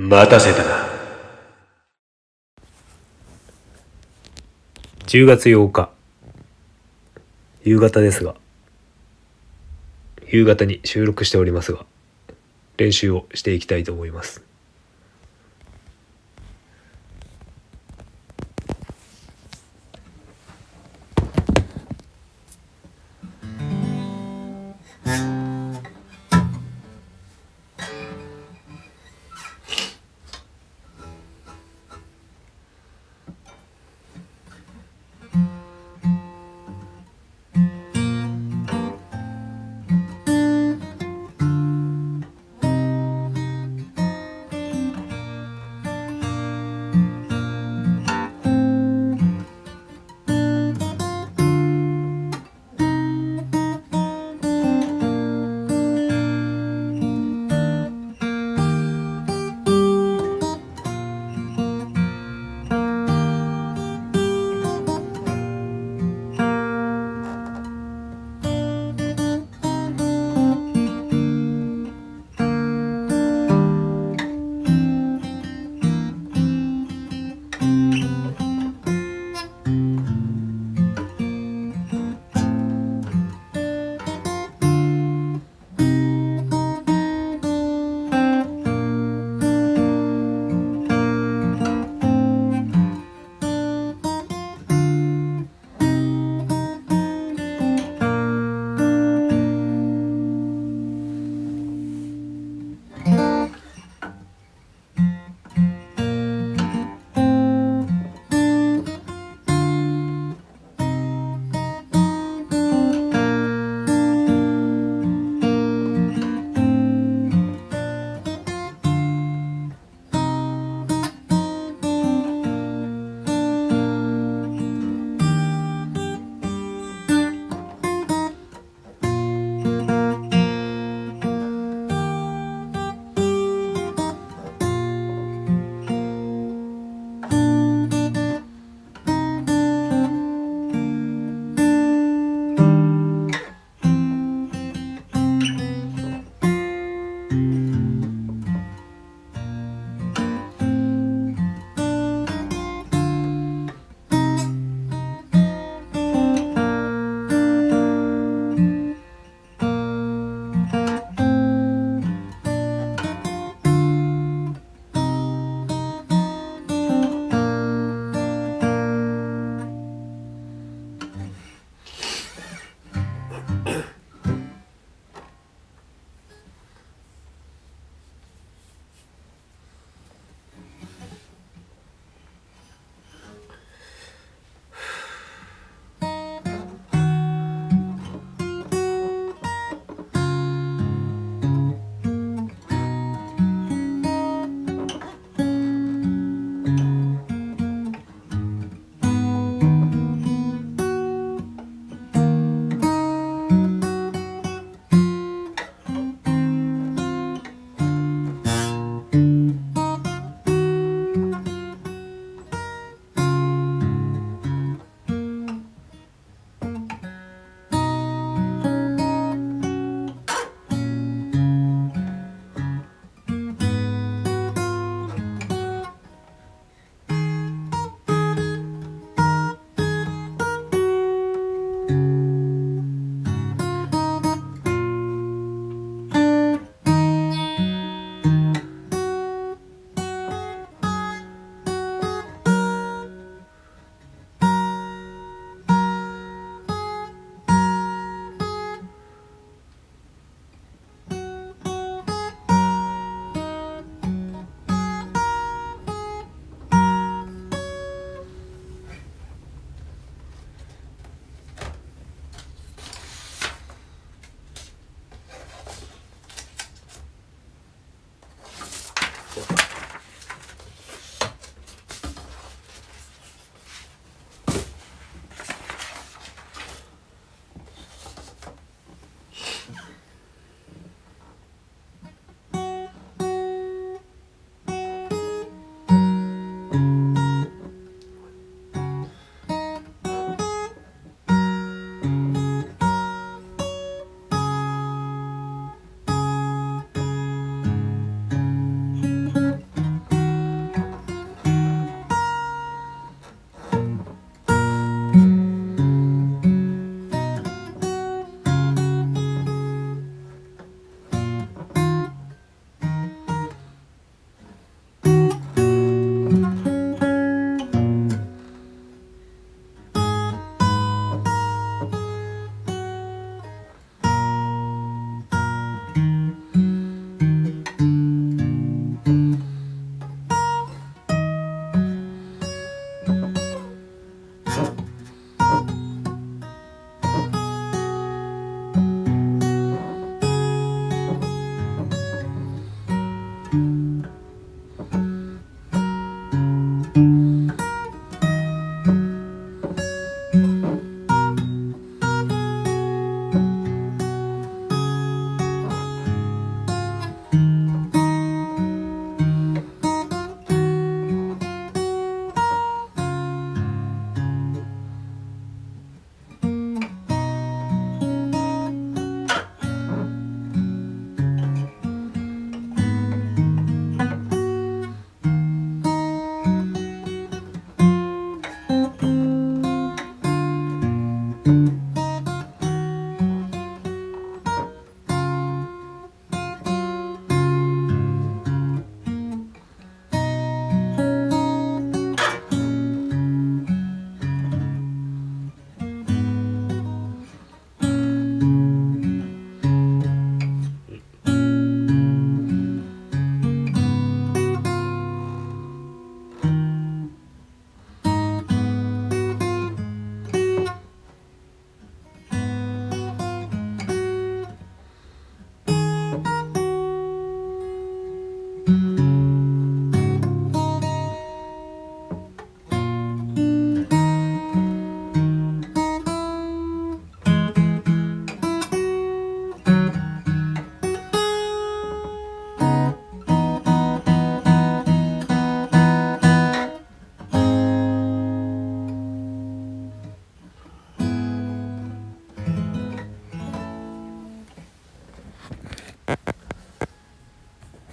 待たせたな。10月8日。夕方ですが。夕方に収録しておりますが練習をしていきたいと思います。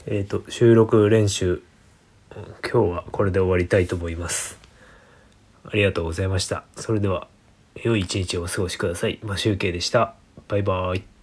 えっ、と収録練習今日はこれで終わりたいと思います。ありがとうございました。それでは良い一日をお過ごしください。真集計でした。バイバーイ。